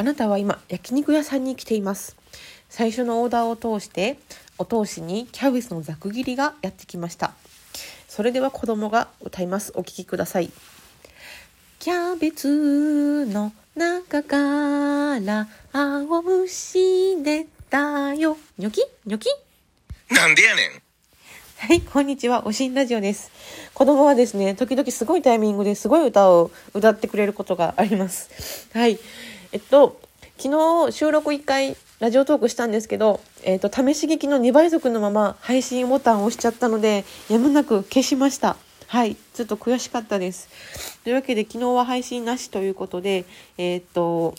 あなたは今焼肉屋さんに来ています最初のオーダーを通してお通しにキャベツのざく切りがやってきましたそれでは子供が歌いますお聴きくださいキャベツの中から青虫出たよニョキ？ニョキ？なんでやねんはい、こんにちは。おしんラジオです。子供はですね、時々すごいタイミングですごい歌を歌ってくれることがあります。はい。えっと、昨日収録1回ラジオトークしたんですけど、えっと、試し聞きの2倍速のまま配信ボタンを押しちゃったので、やむなく消しました。はい、ちょっと悔しかったです。というわけで、昨日は配信なしということで、えっと、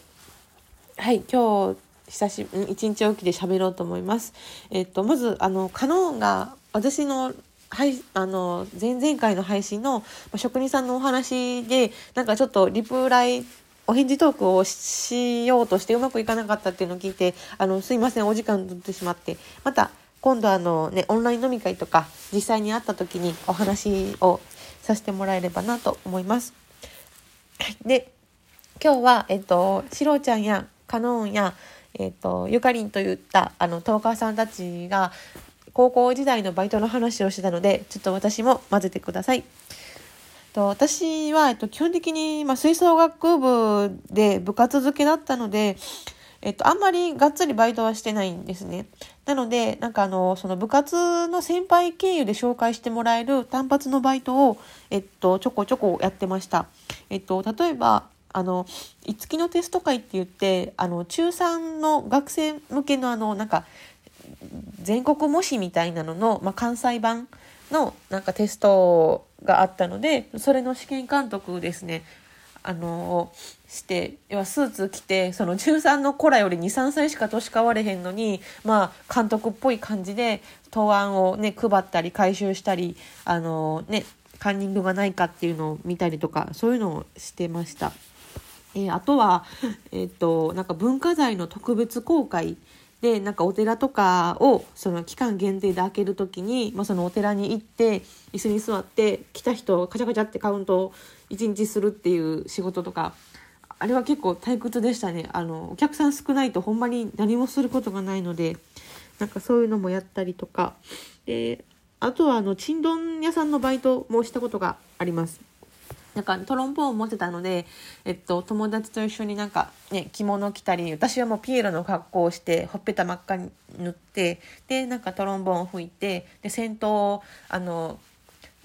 はい、今日、久し、一日おきで喋ろうと思います。えっと、まず、あの、カノンが、私の、はい、あの、前々回の配信の、職人さんのお話で、なんかちょっとリプライ、お返事トークをしようとしてうまくいかなかったっていうのを聞いて、あの、すいません、お時間取ってしまって、また、今度あのね、オンライン飲み会とか、実際に会った時にお話をさせてもらえればなと思います。で、今日は、えっと、しろちゃんやカノンや、えっと、ゆかりんといった、あの、トーカーさんたちが、高校時代のバイトの話をしてたので、ちょっと私も混ぜてください。と私は、えっと、基本的に、まあ、吹奏楽部で部活付けだったので、えっと、あんまりがっつりバイトはしてないんですね。なので、なんかあの、その部活の先輩経由で紹介してもらえる単発のバイトを、えっと、ちょこちょこやってました。えっと、例えば、あの、いつきのテスト会って言って、あの、中3の学生向けのあの、なんか、全国模試みたいなのの、まあ、関西版のなんかテストがあったのでそれの試験監督ですねあのして要はスーツ着てその13の子らより23歳しか年変われへんのにまあ監督っぽい感じで答案をね配ったり回収したりあのねカンニングがないかっていうのを見たりとかそういうのをしてました。えーあとは、えっとなんか文化財の特別公開でなんかお寺とかをその期間限定で開ける時に、まあ、そのお寺に行って椅子に座って来た人をカチャカチャってカウントを1日するっていう仕事とかあれは結構退屈でしたねあのお客さん少ないとほんまに何もすることがないのでなんかそういうのもやったりとかであとはあのちんどん屋さんのバイトもしたことがあります。なんかトロンボーンを持ってたので、えっと、友達と一緒になんかね、着物着たり、私はもうピエロの格好をして、ほっぺた真っ赤に塗って、で、なんかトロンボーンを吹いて、で、先頭、あの、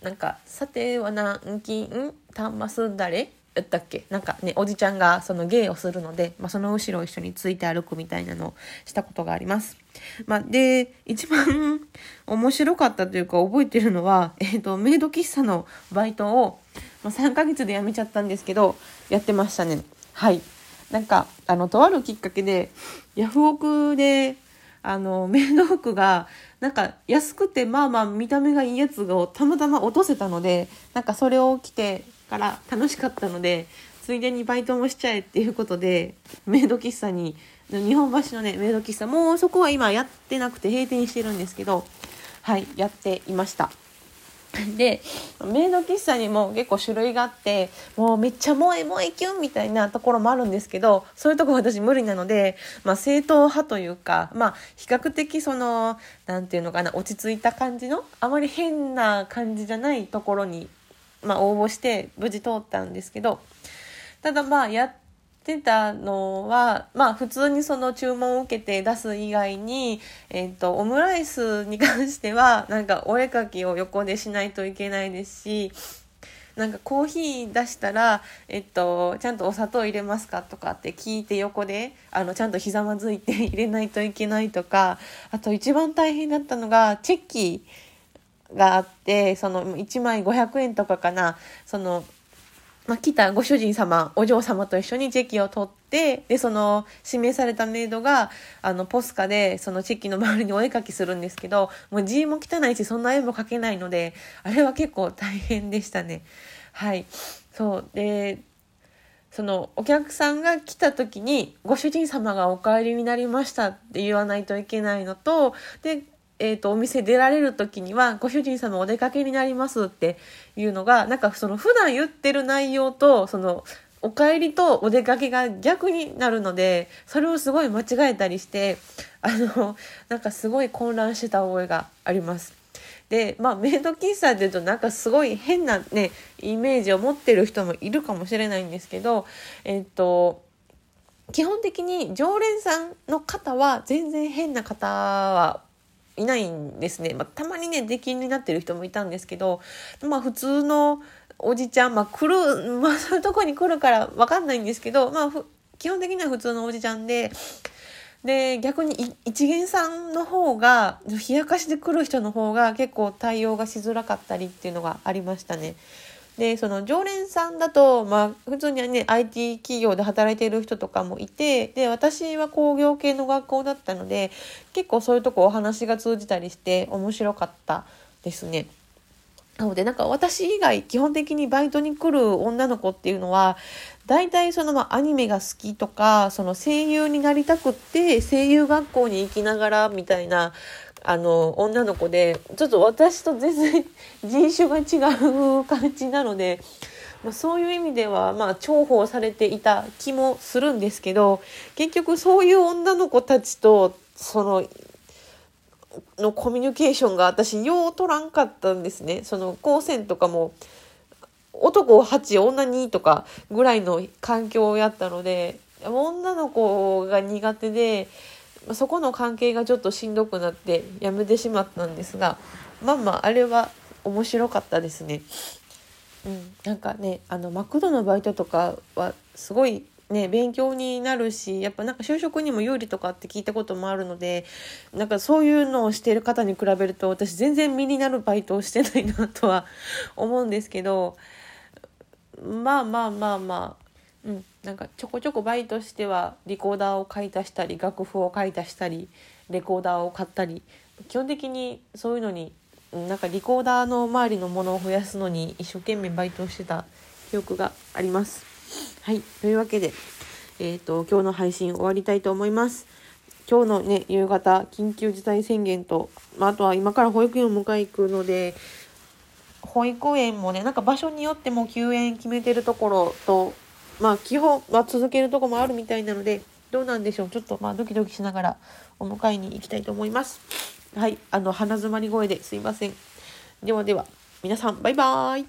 なんか、さては何金、タンマス誰やったっけ？なんかね、おじちゃんがその芸をするので、まあ、その後ろを一緒について歩くみたいなのをしたことがあります。まあ、で、一番 面白かったというか覚えてるのは、えっ、と、メイド喫茶のバイトを、まあ、3ヶ月で辞めちゃったんですけど、やってましたね。はい。なんか、あの、とあるきっかけで、ヤフオクで、あの、メイド服が、なんか安くて、まあまあ見た目がいいやつをたまたま落とせたので、なんかそれを着てから楽しかったので、ついでにバイトもしちゃえっていうことで、メイド喫茶に、日本橋のね、メイド喫茶、もうそこは今やってなくて閉店してるんですけど、はい、やっていました。でメイド喫茶にも結構種類があってもうめっちゃ萌え萌えキュンみたいなところもあるんですけどそういうとこ私無理なので、まあ、正統派というか、まあ、比較的そのなんていうのかな落ち着いた感じのあまり変な感じじゃないところに、まあ、応募して無事通ったんですけどただまあやってたのは、まあ普通にその注文を受けて出す以外に、えっ、と、オムライスに関しては、なんかお絵かきを横でしないといけないですし、なんかコーヒー出したら、えっと、ちゃんとお砂糖入れますかとかって聞いて横で、あの、ちゃんとひざまずいて入れないといけないとか、あと一番大変だったのが、チェッキーがあって、その1枚500円とかかな、その、まあ、来たご主人様、お嬢様と一緒にチェキを取って、で、その、指名されたメイドが、あの、ポスカで、そのチェキの周りにお絵かきするんですけど、もう字も汚いし、そんな絵も描けないので、あれは結構大変でしたね。はい。そう。で、その、お客さんが来た時に、ご主人様がお帰りになりましたって言わないといけないのと、で、えっ、と、お店出られる時には、ご主人様お出かけになりますっていうのが、なんかその普段言ってる内容と、その、お帰りとお出かけが逆になるのでそれをすごい間違えたりして あのなんかすごい混乱してた覚えがあります。でまあメイド喫茶っていうとなんかすごい変なねイメージを持ってる人もいるかもしれないんですけどえっと基本的に常連さんの方は全然変な方はいないんですね。まあ、たまにね出禁になってる人もいたんですけどまあ普通のおじちゃん、まあ来る、まあそういうとこに来るから分かんないんですけど、まあ基本的には普通のおじちゃんで、で、逆に一元さんの方が、冷やかしで来る人の方が結構対応がしづらかったりっていうのがありましたね。で、その常連さんだと、まあ普通にはね、IT 企業で働いている人とかもいて、で、私は工業系の学校だったので、結構そういうとこお話が通じたりして面白かったですね。なのでなんか私以外基本的にバイトに来る女の子っていうのは大体そのまアニメが好きとかその声優になりたくって声優学校に行きながらみたいなあの女の子でちょっと私と全然 人種が違う感じなので、まあ、そういう意味ではまあ重宝されていた気もするんですけど結局そういう女の子たちとそののコミュニケーションが私よう取らんかったんですね。その高専とかも男8女2とかぐらいの環境やったので女の子が苦手でそこの関係がちょっとしんどくなってやめてしまったんですがまあまああれは面白かったですね。うん、なんかねあのマクドのバイトとかはすごいね、勉強になるしやっぱなんか就職にも有利とかって聞いたこともあるのでなんかそういうのをしてる方に比べると私全然身になるバイトをしてないなとは思うんですけどまあまあまあまあうん、なんかちょこちょこバイトしてはリコーダーを買い足したり楽譜を買い足したりレコーダーを買ったり基本的にそういうのになんかリコーダーの周りのものを増やすのに一生懸命バイトをしてた記憶があります。はい。というわけで、えっ、ー、と、今日の配信終わりたいと思います。今日のね、夕方、緊急事態宣言と、まあ、あとは今から保育園を迎え行くので、保育園もね、なんか場所によっても休園決めてるところと、まあ、基本は続けるとこもあるみたいなので、どうなんでしょう。ちょっと、まあ、ドキドキしながらお迎えに行きたいと思います。はい。あの、鼻づまり声ですいません。ではでは、皆さん、バイバーイ。